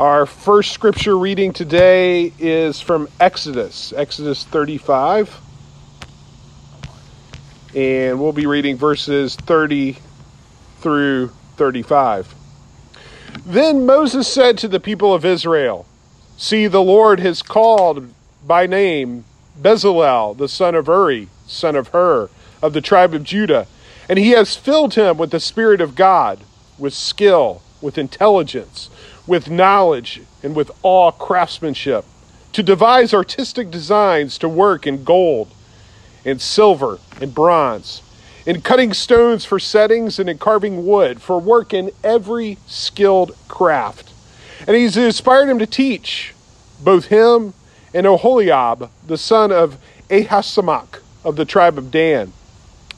Our first scripture reading today is from Exodus, Exodus 35. And we'll be reading verses 30 through 35. Then Moses said to the people of Israel, See, the Lord has called by name Bezalel, the son of Uri, son of Hur, of the tribe of Judah, and he has filled him with the Spirit of God, with skill, with intelligence with knowledge and with all craftsmanship, to devise artistic designs to work in gold and silver and bronze, in cutting stones for settings and in carving wood, for work in every skilled craft. And he's inspired him to teach both him and Oholiab, the son of Ahisamach of the tribe of Dan.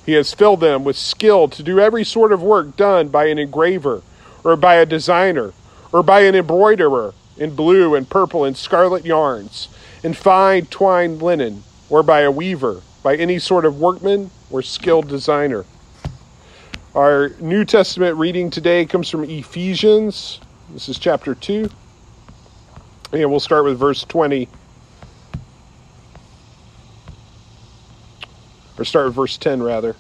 He has filled them with skill to do every sort of work done by an engraver or by a designer or by an embroiderer in blue and purple and scarlet yarns, in fine twined linen, or by a weaver, by any sort of workman or skilled designer. Our New Testament reading today comes from Ephesians. This is chapter 2. And we'll start with verse 20. Or start with verse 10, rather.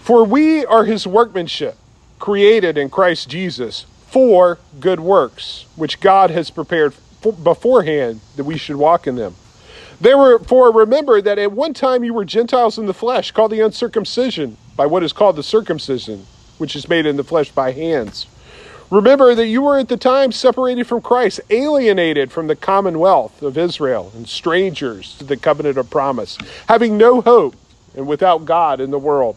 For we are his workmanship created in Christ Jesus for good works, which God has prepared beforehand that we should walk in them. Therefore, remember that at one time you were Gentiles in the flesh, called the uncircumcision by what is called the circumcision, which is made in the flesh by hands. Remember that you were at the time separated from Christ, alienated from the commonwealth of Israel, and strangers to the covenant of promise, having no hope and without God in the world.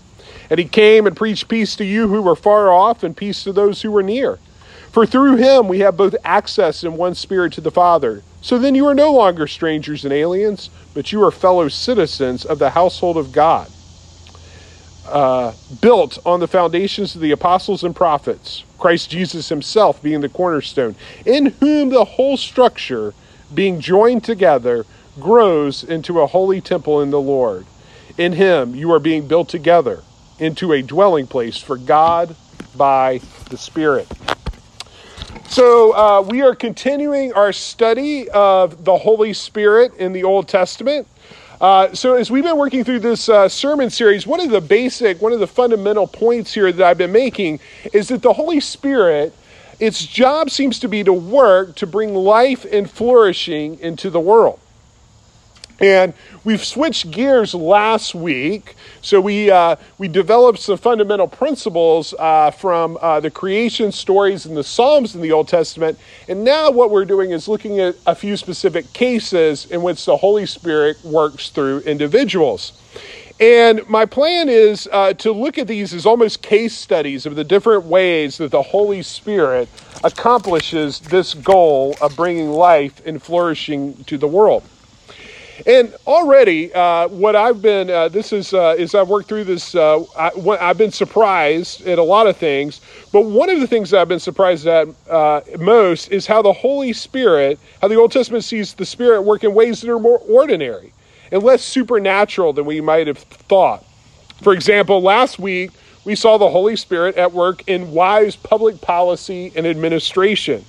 And he came and preached peace to you who were far off and peace to those who were near. For through him we have both access in one spirit to the Father. So then you are no longer strangers and aliens, but you are fellow citizens of the household of God, uh, built on the foundations of the apostles and prophets, Christ Jesus himself being the cornerstone, in whom the whole structure, being joined together, grows into a holy temple in the Lord. In him you are being built together into a dwelling place for God by the Spirit. So, uh, we are continuing our study of the Holy Spirit in the Old Testament. Uh, so, as we've been working through this uh, sermon series, one of the basic, one of the fundamental points here that I've been making is that the Holy Spirit, its job seems to be to work to bring life and flourishing into the world. And we've switched gears last week. So we, uh, we developed some fundamental principles uh, from uh, the creation stories and the Psalms in the Old Testament. And now what we're doing is looking at a few specific cases in which the Holy Spirit works through individuals. And my plan is uh, to look at these as almost case studies of the different ways that the Holy Spirit accomplishes this goal of bringing life and flourishing to the world. And already, uh, what I've been uh, this is uh, as I've worked through this, uh, I, have been surprised at a lot of things. But one of the things that I've been surprised at uh, most is how the Holy Spirit, how the Old Testament sees the Spirit work in ways that are more ordinary and less supernatural than we might have thought. For example, last week we saw the Holy Spirit at work in wise public policy and administration.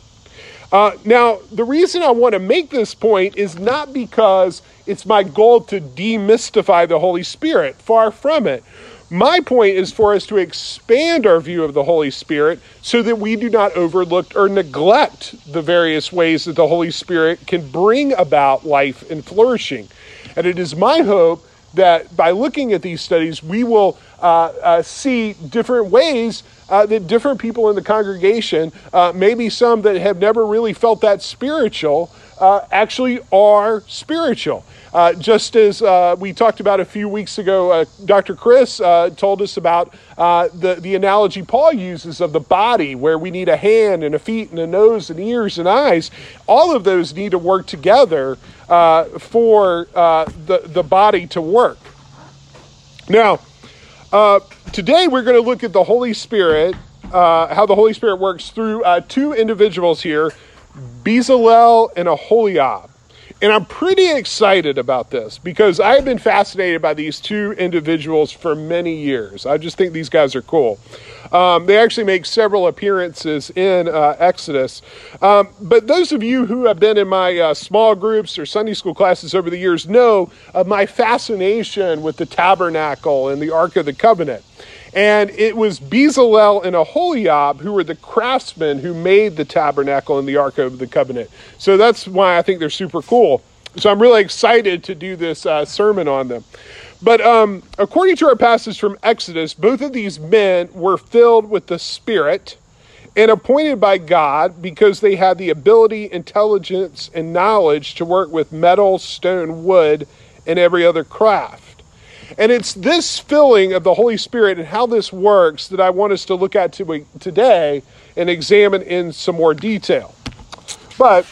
Uh, now, the reason I want to make this point is not because it's my goal to demystify the Holy Spirit. Far from it. My point is for us to expand our view of the Holy Spirit so that we do not overlook or neglect the various ways that the Holy Spirit can bring about life and flourishing. And it is my hope that by looking at these studies, we will uh, uh, see different ways uh, that different people in the congregation, uh, maybe some that have never really felt that spiritual, uh, actually are spiritual. Uh, just as uh, we talked about a few weeks ago, uh, Dr. Chris uh, told us about uh, the, the analogy Paul uses of the body, where we need a hand and a feet and a nose and ears and eyes. All of those need to work together for the, the body to work. Now, Uh, today we're going to look at the Holy Spirit, uh, how the Holy Spirit works through uh, two individuals here, Bezalel and Aholiab. And I'm pretty excited about this because I've been fascinated by these two individuals for many years. I just think these guys are cool. Um, they actually make several appearances in uh, Exodus. Um, but those of you who have been in my uh, small groups or Sunday school classes over the years know of my fascination with the tabernacle and the Ark of the Covenant. And it was Bezalel and Aholiab who were the craftsmen who made the tabernacle and the Ark of the Covenant. So that's why I think they're super cool. So I'm really excited to do this uh, sermon on them. But um, according to our passage from Exodus, both of these men were filled with the Spirit and appointed by God because they had the ability, intelligence, and knowledge to work with metal, stone, wood, and every other craft. And it's this filling of the Holy Spirit and how this works that I want us to look at today and examine in some more detail. But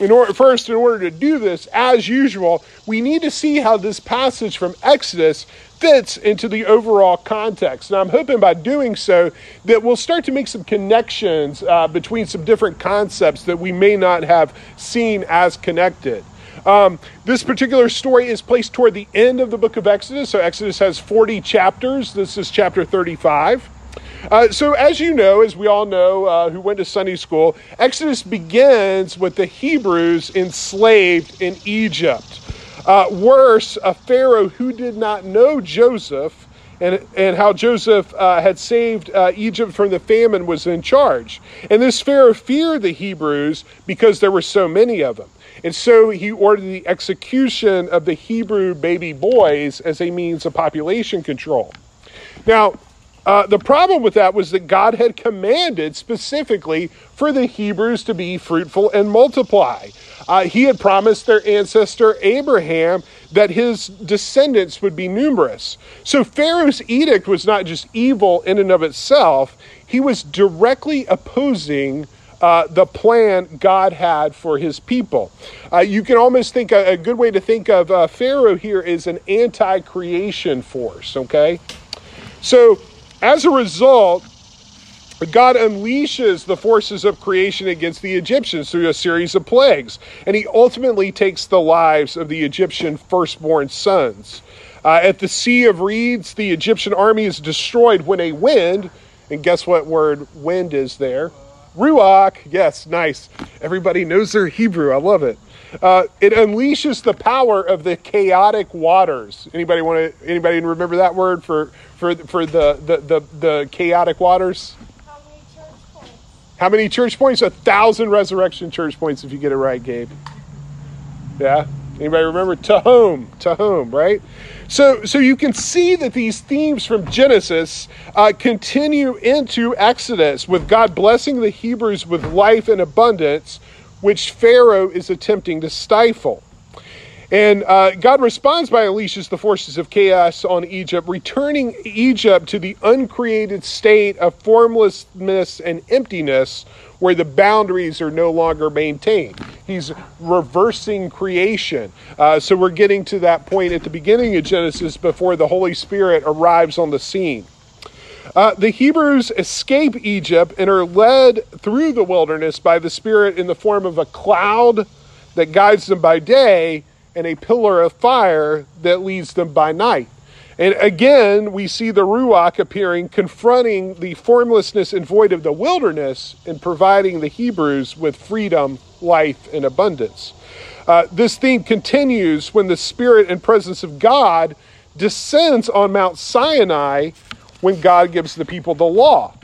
in order, first, in order to do this, as usual, we need to see how this passage from Exodus fits into the overall context. And I'm hoping by doing so that we'll start to make some connections uh, between some different concepts that we may not have seen as connected. Um, this particular story is placed toward the end of the book of Exodus. So Exodus has 40 chapters. This is chapter 35. Uh, so, as you know, as we all know uh, who went to Sunday school, Exodus begins with the Hebrews enslaved in Egypt. Uh, worse, a Pharaoh who did not know Joseph and, and how Joseph uh, had saved uh, Egypt from the famine was in charge. And this Pharaoh feared the Hebrews because there were so many of them. And so he ordered the execution of the Hebrew baby boys as a means of population control. Now, uh, the problem with that was that God had commanded specifically for the Hebrews to be fruitful and multiply. Uh, he had promised their ancestor Abraham that his descendants would be numerous. So Pharaoh's edict was not just evil in and of itself, he was directly opposing uh, the plan God had for his people. Uh, you can almost think a, a, good way to think of uh, Pharaoh here is an anti creation force, okay? So, as a result, God unleashes the forces of creation against the Egyptians through a series of plagues, and he ultimately takes the lives of the Egyptian firstborn sons. Uh, at the Sea of Reeds, the Egyptian army is destroyed when a wind, and guess what word wind is there? Ruach, yes, nice. Everybody knows their Hebrew. I love it. Uh, it unleashes the power of the chaotic waters. Anybody want to? Anybody remember that word for for for the the the, the chaotic waters? How many church points? How many church points? A thousand resurrection church points if you get it right, Gabe. Yeah. Anybody remember Tehom? To Tehom, right? So, so you can see that these themes from Genesis uh, continue into Exodus, with God blessing the Hebrews with life and abundance, which Pharaoh is attempting to stifle. And uh, God responds by unleashes the forces of chaos on Egypt, returning Egypt to the uncreated state of formlessness and emptiness where the boundaries are no longer maintained. He's reversing creation. Uh, so we're getting to that point at the beginning of Genesis before the Holy Spirit arrives on the scene. Uh, the Hebrews escape Egypt and are led through the wilderness by the Spirit in the form of a cloud that guides them by day and a pillar of fire that leads them by night. And again, we see the Ruach appearing, confronting the formlessness and void of the wilderness and providing the Hebrews with freedom, life, and abundance. Uh, this theme continues when the Spirit and presence of God descends on Mount Sinai when God gives the people the law.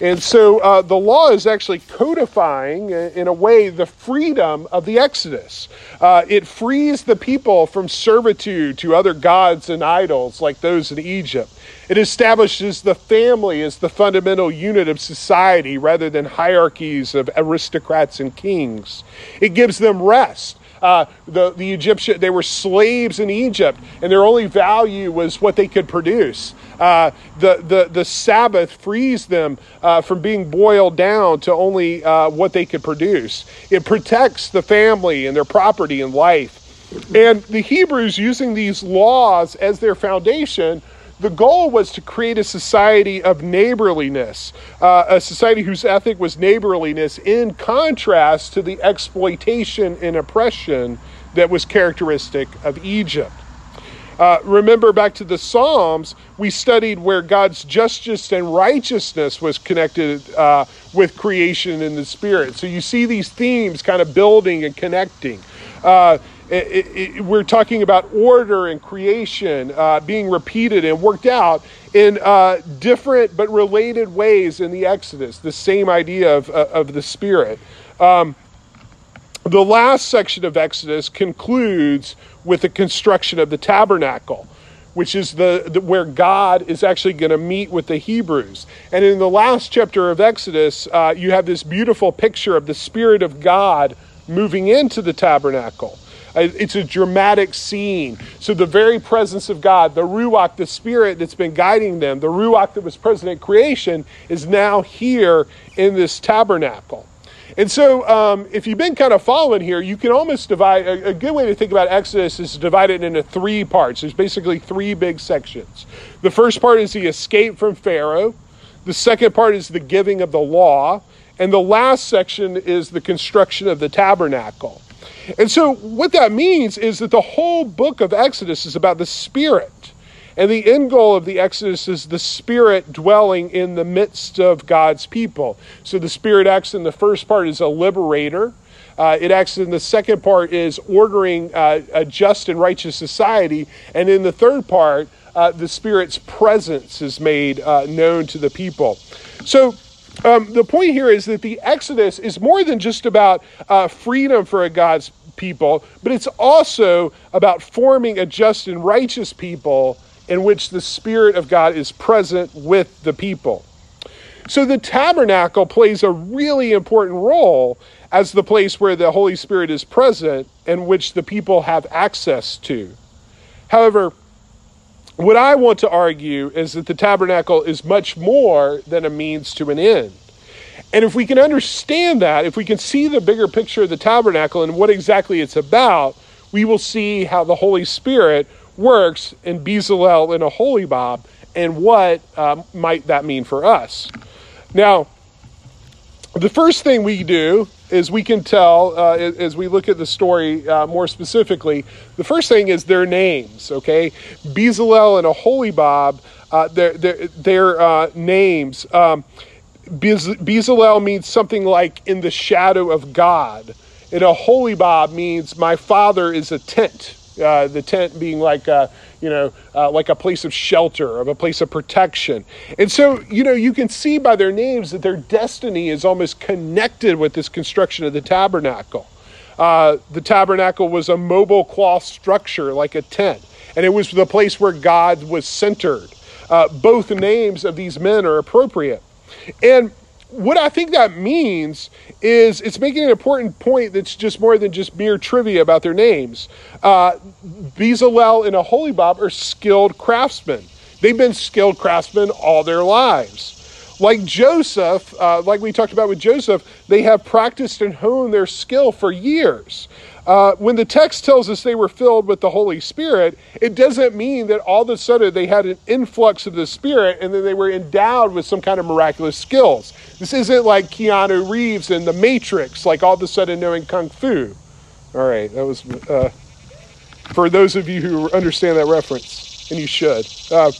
And so uh, the law is actually codifying, uh, in a way, the freedom of the Exodus. Uh, it frees the people from servitude to other gods and idols like those in Egypt. It establishes the family as the fundamental unit of society rather than hierarchies of aristocrats and kings. It gives them rest uh, the, the Egyptian, they were slaves in Egypt, and their only value was what they could produce. Uh, the, the, the Sabbath frees them uh, from being boiled down to only uh, what they could produce. It protects the family and their property and life. And the Hebrews, using these laws as their foundation, the goal was to create a society of neighborliness, uh, a society whose ethic was neighborliness, in contrast to the exploitation and oppression that was characteristic of Egypt. Uh, remember back to the Psalms, we studied where God's justice and righteousness was connected uh, with creation in the Spirit. So you see these themes kind of building and connecting. Uh, it, it, we're talking about order and creation uh, being repeated and worked out in uh, different but related ways in the Exodus, the same idea of, uh, of the Spirit. Um, the last section of Exodus concludes with the construction of the tabernacle which is the, the, where God is actually going to meet with the Hebrews. And in the last chapter of Exodus, uh, you have this beautiful picture of the Spirit of God moving into the tabernacle. It's a dramatic scene. So, the very presence of God, the Ruach, the Spirit that's been guiding them, the Ruach that was present at creation, is now here in this tabernacle. And so, um, if you've been kind of following here, you can almost divide a, a, good way to think about Exodus is to divide it into three parts. There's basically three big sections. The first part is the escape from Pharaoh, the second part is the giving of the law, and the last section is the construction of the tabernacle. And so, what that means is that the whole book of Exodus is about the Spirit. And the end goal of the Exodus is the Spirit dwelling in the midst of God's people. So, the Spirit acts in the first part as a liberator. Uh, it acts in the second part is ordering uh, a just and righteous society. And in the third part, uh, the Spirit's presence is made uh, known to the people. So, um, the point here is that the Exodus is more than just about uh, freedom for a God's people, but it's also about forming a just and righteous people in which the Spirit of God is present with the people. So the tabernacle plays a really important role as the place where the Holy Spirit is present and which the people have access to. However, what I want to argue is that the tabernacle is much more than a means to an end. And if we can understand that, if we can see the bigger picture of the tabernacle and what exactly it's about, we will see how the Holy Spirit works in Bezalel and Aholiab, and what um, might that mean for us. Now, the first thing we do is we can tell, uh, as we look at the story uh, more specifically, the first thing is their names, okay? Bezalel and Aholibab, uh, their, their, their uh, names. Um, Bezalel means something like in the shadow of God. And Aholibab means my father is a tent. Uh, the tent being like a, you know, uh, like a place of shelter, of a place of protection. And so, you know, you can see by their names that their destiny is almost connected with this construction of the tabernacle. Uh, the tabernacle was a mobile cloth structure like a tent, and it was the place where God was centered. Uh, both names of these men are appropriate. And what I think that means is it's making an important point that's just more than just mere trivia about their names. Uh, Bezalel and Aholibab are skilled craftsmen. They've been skilled craftsmen all their lives. Like Joseph, uh, like we talked about with Joseph, they have practiced and honed their skill for years. Uh, when the text tells us they were filled with the Holy Spirit, it doesn't mean that all of a sudden they had an influx of the Spirit and then they were endowed with some kind of miraculous skills. This isn't like Keanu Reeves in The Matrix, like all of a sudden knowing Kung Fu. All right, that was uh, for those of you who understand that reference, and you should. Uh,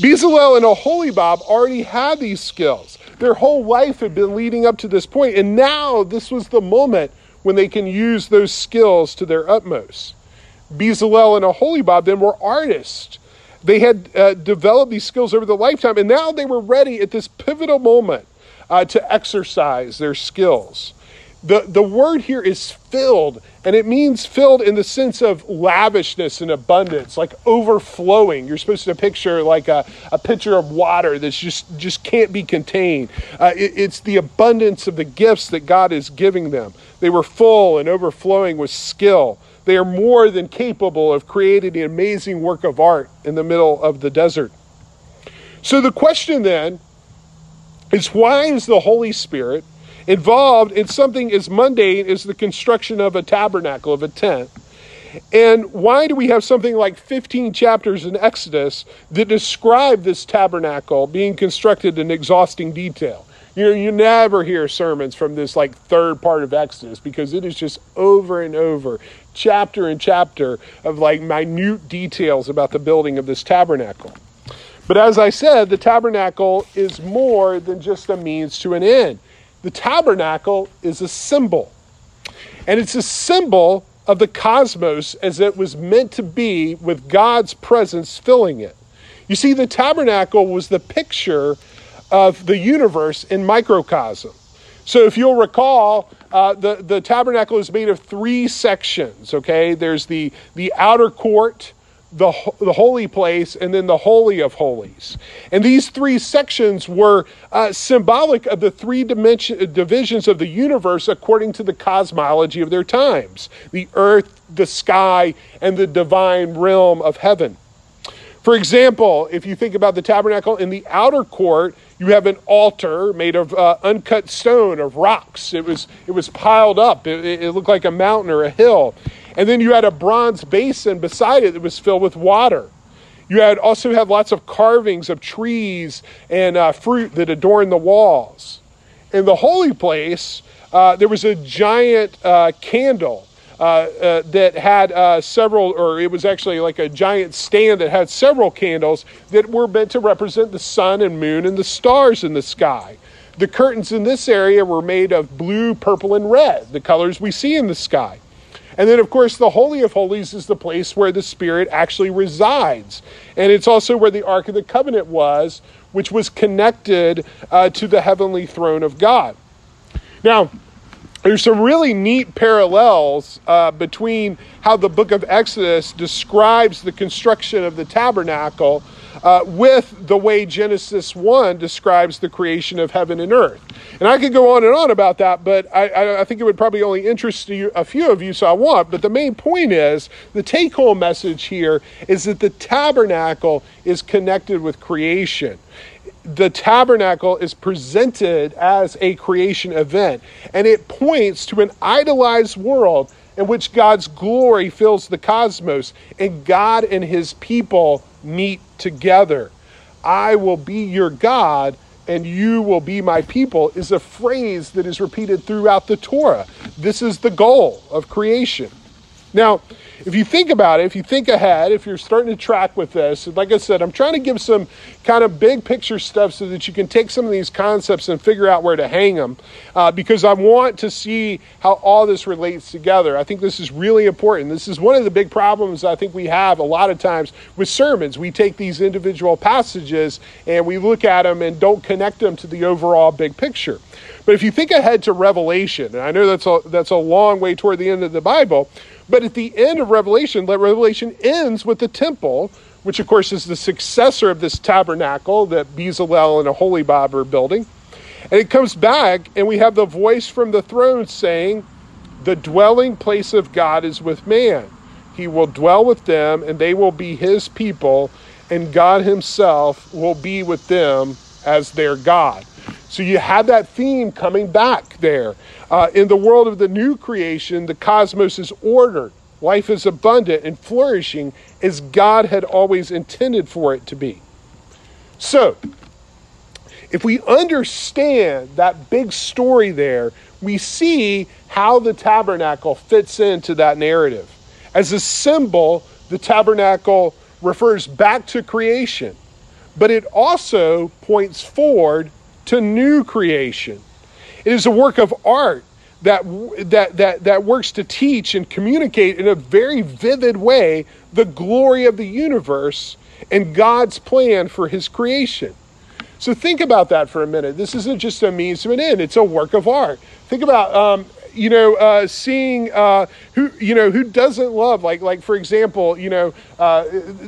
Bezalel and Aholibab already had these skills. Their whole life had been leading up to this point, and now this was the moment when they can use those skills to their utmost. Bezalel and Aholibab then were artists. They had uh, developed these skills over the lifetime, and now they were ready at this pivotal moment uh, to exercise their skills. The, the word here is filled, and it means filled in the sense of lavishness and abundance, like overflowing. You're supposed to picture like a, a pitcher of water that's just, just can't be contained. Uh, it, it's the abundance of the gifts that God is giving them. They were full and overflowing with skill. They are more than capable of creating an amazing work of art in the middle of the desert. So the question then is why is the Holy Spirit involved in something as mundane as the construction of a tabernacle, of a tent. And why do we have something like 15 chapters in Exodus that describe this tabernacle being constructed in exhausting detail? You know, you never hear sermons from this like third part of Exodus because it is just over and over, chapter and chapter of like minute details about the building of this tabernacle. But as I said, the tabernacle is more than just a means to an end. The tabernacle is a symbol, and it's a symbol of the cosmos as it was meant to be with God's presence filling it. You see, the tabernacle was the picture of the universe in microcosm. So, if you'll recall, uh, the, the tabernacle is made of three sections, okay? There's the, the outer court, the, the holy place and then the holy of holies. And these three sections were uh, symbolic of the three dimension divisions of the universe according to the cosmology of their times the earth the sky and the divine realm of heaven. For example if you think about the tabernacle in the outer court you have an altar made of uh, uncut stone of rocks. It was it was piled up. It, it looked like a mountain or a hill and then you had a bronze basin beside it that was filled with water. You had also had lots of carvings of trees and uh, fruit that adorned the walls. In the holy place, uh, there was a giant uh, candle uh, uh, that had uh, several, or it was actually like a giant stand that had several candles that were meant to represent the sun and moon and the stars in the sky. The curtains in this area were made of blue, purple, and red, the colors we see in the sky. And then, of course, the Holy of Holies is the place where the Spirit actually resides. And it's also where the Ark of the Covenant was, which was connected uh, to the heavenly throne of God. Now, there's some really neat parallels uh, between how the book of Exodus describes the construction of the tabernacle uh, with the way Genesis 1 describes the creation of heaven and earth. And I could go on and on about that, but I, I think it would probably only interest you, a few of you, so I won't. But the main point is the take home message here is that the tabernacle is connected with creation the tabernacle is presented as a creation event, and it points to an idolized world in which God's glory fills the cosmos, and God and his people meet together. I will be your God and you will be my people is a phrase that is repeated throughout the Torah. This is the goal of creation. Now, if you think about it, if you think ahead, if you're starting to track with this, like I said, I'm trying to give some kind of big picture stuff so that you can take some of these concepts and figure out where to hang them uh, because I want to see how all this relates together. I think this is really important. This is one of the big problems I think we have a lot of times with sermons. We take these individual passages and we look at them and don't connect them to the overall big picture. But if you think ahead to Revelation, and I know that's a, that's a long way toward the end of the Bible, but at the end of Revelation, that Revelation ends with the temple, which of course is the successor of this tabernacle that Bezalel and Aholiab are building. And it comes back, and we have the voice from the throne saying, The dwelling place of God is with man. He will dwell with them, and they will be his people, and God himself will be with them as their God. So you have that theme coming back there. Uh, in the world of the new creation, the cosmos is ordered. Life is abundant and flourishing as God had always intended for it to be. So, if we understand that big story there, we see how the tabernacle fits into that narrative. As a symbol, the tabernacle refers back to creation, but it also points forward to new creation. It is a work of art that, that, that, that works to teach and communicate in a very vivid way the glory of the universe and God's plan for his creation. So think about that for a minute. This isn't just a means to an end; it's a work of art. Think about um, you know, uh, seeing uh, who you know who doesn't love like like for example, you know, uh,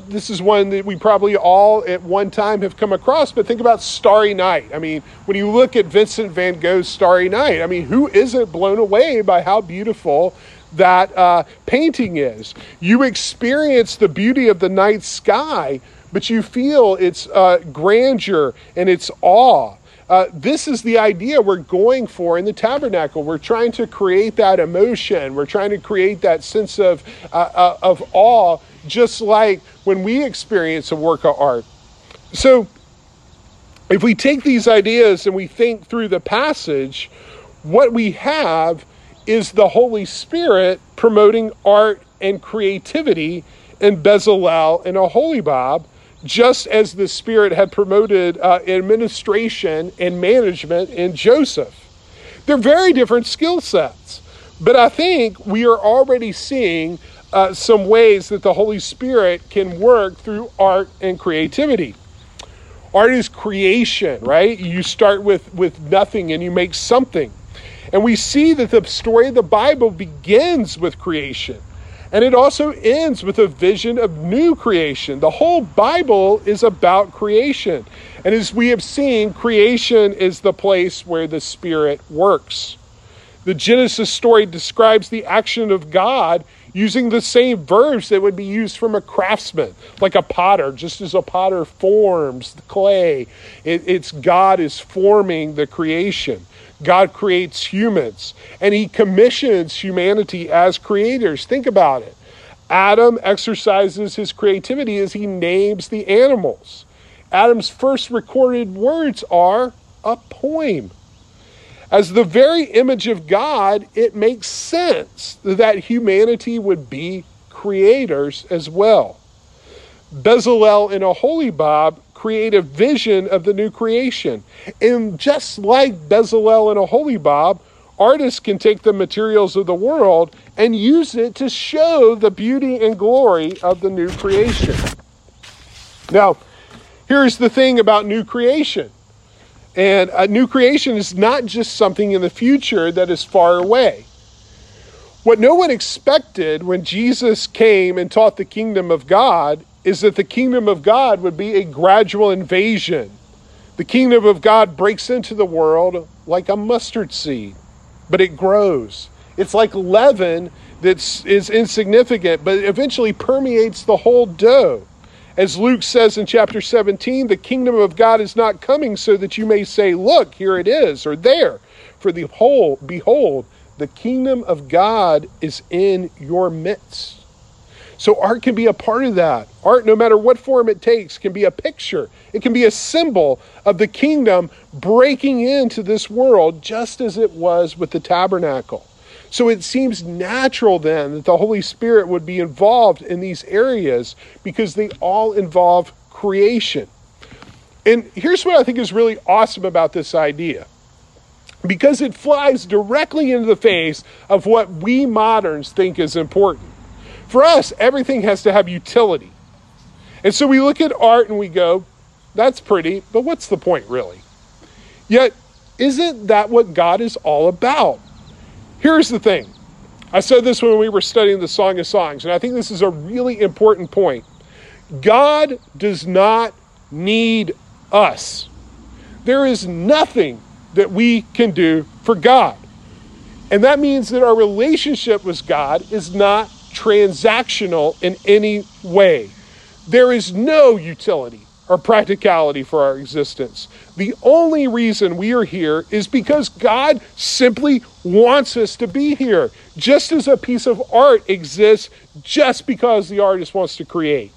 this is one that we probably all at one time have come across. But think about Starry Night. I mean, when you look at Vincent Van Gogh's Starry Night, I mean, who isn't blown away by how beautiful that uh, painting is? You experience the beauty of the night sky, but you feel its uh, grandeur and its awe. Uh, this is the idea we're going for in the tabernacle. We're trying to create that emotion. We're trying to create that sense of, uh, uh, of awe, just like when we experience a work of art. So, if we take these ideas and we think through the passage, what we have is the Holy Spirit promoting art and creativity in Bezalel and Aholiab just as the Spirit had promoted uh, administration and management in Joseph. They're very different skill sets, but I think we are already seeing uh, some ways that the Holy Spirit can work through art and creativity. Art is creation, right? You start with, with nothing and you make something. And we see that the story of the Bible begins with creation. And it also ends with a vision of new creation. The whole Bible is about creation. And as we have seen, creation is the place where the Spirit works. The Genesis story describes the action of God using the same verbs that would be used from a craftsman, like a potter, just as a potter forms the clay. It, it's God is forming the creation. God creates humans and he commissions humanity as creators. Think about it. Adam exercises his creativity as he names the animals. Adam's first recorded words are a poem. As the very image of God, it makes sense that humanity would be creators as well. Bezalel and Aholiab create a vision of the new creation. And just like Bezalel and Aholiab, artists can take the materials of the world and use it to show the beauty and glory of the new creation. Now, here's the thing about new creation. And a new creation is not just something in the future that is far away. What no one expected when Jesus came and taught the kingdom of God is that the kingdom of God would be a gradual invasion. The kingdom of God breaks into the world like a mustard seed, but it grows. It's like leaven that is insignificant, but eventually permeates the whole dough. As Luke says in chapter 17, the kingdom of God is not coming so that you may say, Look, here it is, or there. For the whole, behold, the kingdom of God is in your midst. So art can be a part of that. Art, no matter what form it takes, can be a picture. It can be a symbol of the kingdom breaking into this world, just as it was with the tabernacle. So it seems natural then that the Holy Spirit would be involved in these areas because they all involve creation. And here's what I think is really awesome about this idea because it flies directly into the face of what we moderns think is important. For us, everything has to have utility. And so we look at art and we go, that's pretty, but what's the point really? Yet, isn't that what God is all about? Here's the thing I said this when we were studying the Song of Songs, and I think this is a really important point. God does not need us. There is nothing that we can do for God. And that means that our relationship with God is not transactional in any way. There is no utility or practicality for our existence. The only reason we are here is because God simply wants us to be here, just as a piece of art exists just because the artist wants to create.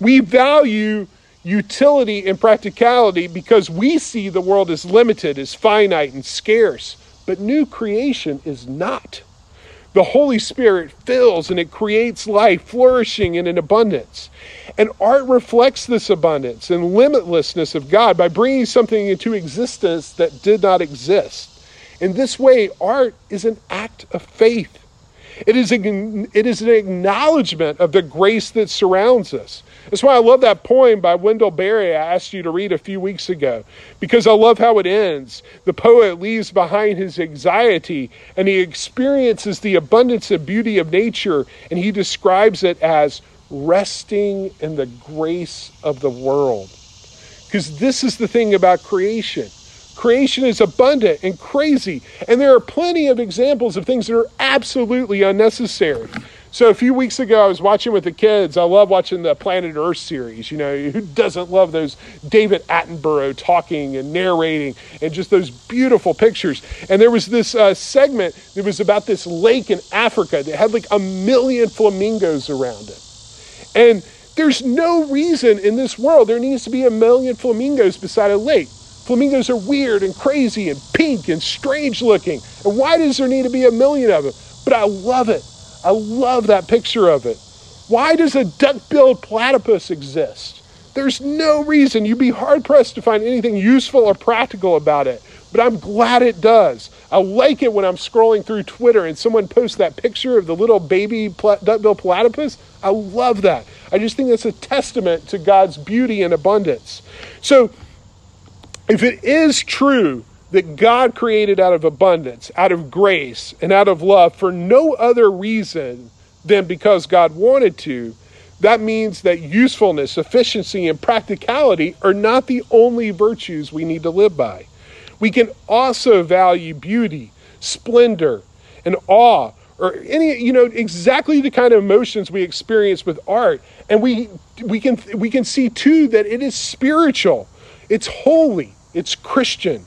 We value utility and practicality because we see the world as limited, as finite, and scarce, but new creation is not the Holy Spirit fills and it creates life, flourishing in an abundance. And art reflects this abundance and limitlessness of God by bringing something into existence that did not exist. In this way, art is an act of faith. It is, a, it is an acknowledgement of the grace that surrounds us. That's why I love that poem by Wendell Berry I asked you to read a few weeks ago, because I love how it ends. The poet leaves behind his anxiety and he experiences the abundance and beauty of nature, and he describes it as resting in the grace of the world. Because this is the thing about creation creation is abundant and crazy, and there are plenty of examples of things that are absolutely unnecessary. So a few weeks ago, I was watching with the kids. I love watching the Planet Earth series. You know, who doesn't love those David Attenborough talking and narrating and just those beautiful pictures? And there was this uh, segment that was about this lake in Africa that had like a million flamingos around it. And there's no reason in this world there needs to be a million flamingos beside a lake. Flamingos are weird and crazy and pink and strange looking. And why does there need to be a million of them? But I love it. I love that picture of it. Why does a duck-billed platypus exist? There's no reason. You'd be hard pressed to find anything useful or practical about it. But I'm glad it does. I like it when I'm scrolling through Twitter and someone posts that picture of the little baby pla- duck-billed platypus. I love that. I just think that's a testament to God's beauty and abundance. So, if it is true that God created out of abundance, out of grace, and out of love for no other reason than because God wanted to, that means that usefulness, efficiency, and practicality are not the only virtues we need to live by. We can also value beauty, splendor, and awe, or any, you know, exactly the kind of emotions we experience with art. And we we can we can see too that it is spiritual, it's holy, it's Christian.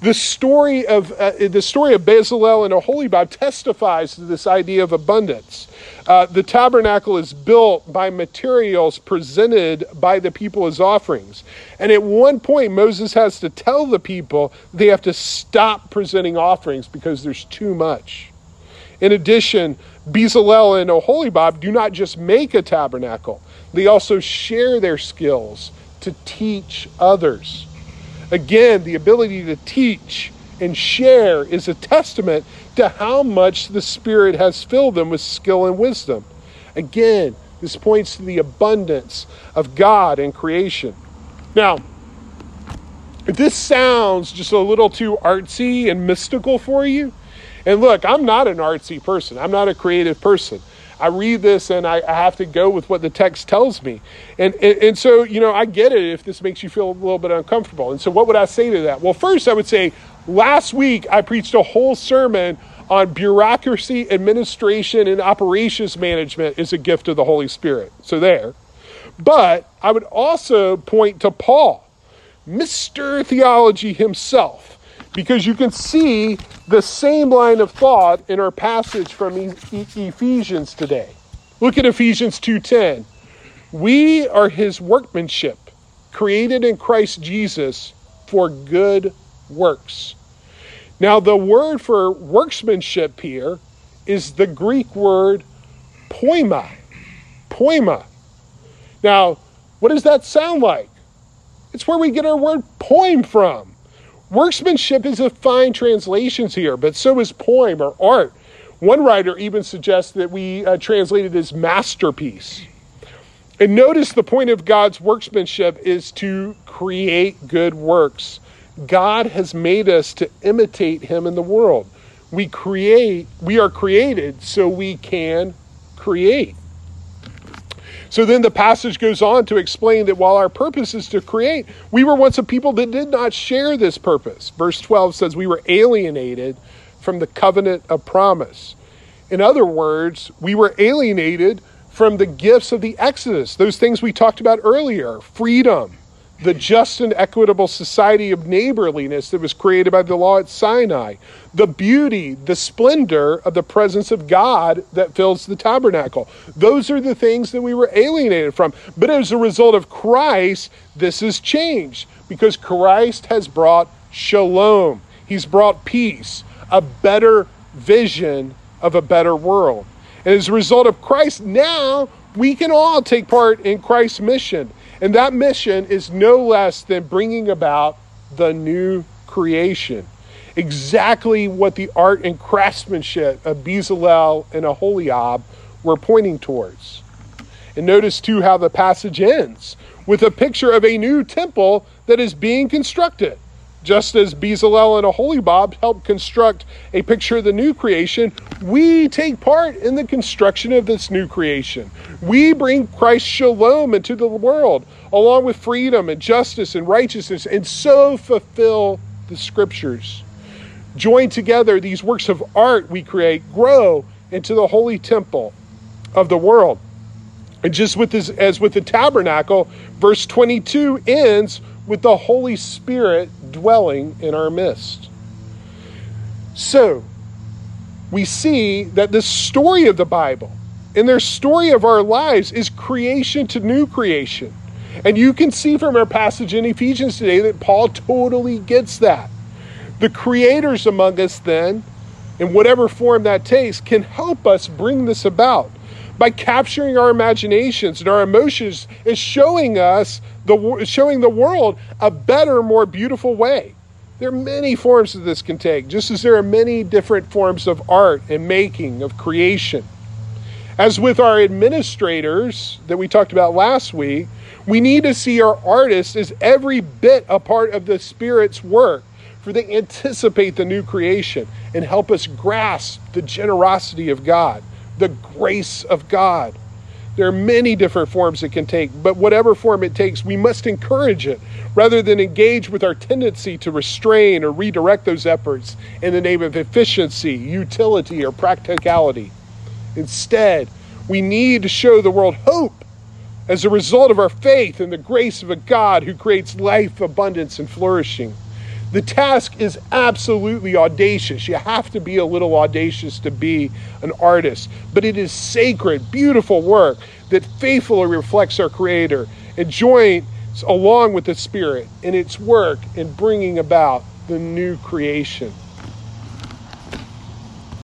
The story of uh, the story of Bezalel and Oholibah testifies to this idea of abundance. Uh, the tabernacle is built by materials presented by the people as offerings. And at one point, Moses has to tell the people they have to stop presenting offerings because there's too much. In addition, Bezalel and Oholibah do not just make a tabernacle, they also share their skills to teach others. Again, the ability to teach and share is a testament to how much the Spirit has filled them with skill and wisdom. Again, this points to the abundance of God and creation. Now, if this sounds just a little too artsy and mystical for you, and look, I'm not an artsy person, I'm not a creative person. I read this and I, I, have to go with what the text tells me. And, and, and so, you know, I get it if this makes you feel a little bit uncomfortable. And so, what would I say to that? Well, first, I would say last week I preached a whole sermon on bureaucracy, administration, and operations management is a gift of the Holy Spirit. So, there. But I would also point to Paul, Mr. Theology himself because you can see the same line of thought in our passage from Ephesians today. Look at Ephesians 2:10. We are his workmanship, created in Christ Jesus for good works. Now the word for workmanship here is the Greek word poiema. Poiema. Now, what does that sound like? It's where we get our word poem from. Workmanship is a fine translations here, but so is poem or art. One writer even suggests that we uh, translate it as masterpiece. And notice the point of God's workmanship is to create good works. God has made us to imitate him in the world. We create, we are created so we can create. So then the passage goes on to explain that while our purpose is to create, we were once a people that did not share this purpose. Verse 12 says we were alienated from the covenant of promise. In other words, we were alienated from the gifts of the Exodus, those things we talked about earlier freedom, the just and equitable society of neighborliness that was created by the law at Sinai, the beauty, the splendor of the presence of God that fills the tabernacle. Those are the things that we were alienated from. But as a result of Christ, this has changed because Christ has brought shalom, He's brought peace, a better vision of a better world. And as a result of Christ, now we can all take part in Christ's mission. And that mission is no less than bringing about the new creation. exactly what the art and craftsmanship of Bezalel and Aholiab were pointing towards. And notice too how the passage ends with a picture of a new temple that is being constructed. Just as Bezalel and Aholiab helped construct a picture of the new creation, we take part in the construction of this new creation. We bring Christ's shalom into the world, along with freedom and justice and righteousness, and so fulfill the scriptures. Joined together, these works of art we create grow into the holy temple of the world. And just with this, as with the tabernacle, verse 22 ends with the Holy Spirit dwelling in our midst. So, we see that the story of the Bible and their story of our lives is creation to new creation. And you can see from our passage in Ephesians today that Paul totally gets that. The creators among us, then, in whatever form that takes, can help us bring this about by capturing our imaginations and our emotions and showing us the showing the world a better, more beautiful way. There are many forms that this can take, just as there are many different forms of art and making, of creation. As with our administrators that we talked about last week, we need to see our artists as every bit a part of the Spirit's work, for they anticipate the new creation and help us grasp the generosity of God the grace of God. There are many different forms it can take, but whatever form it takes, we must encourage it rather than engage with our tendency to restrain or redirect those efforts in the name of efficiency, utility, or practicality. Instead, we need to show the world hope as a result of our faith in the grace of a God who creates life, abundance, and flourishing. The task is absolutely audacious. You have to be a little audacious to be an artist, but it is sacred, beautiful work that faithfully reflects our Creator and joins along with the Spirit in its work in bringing about the new creation.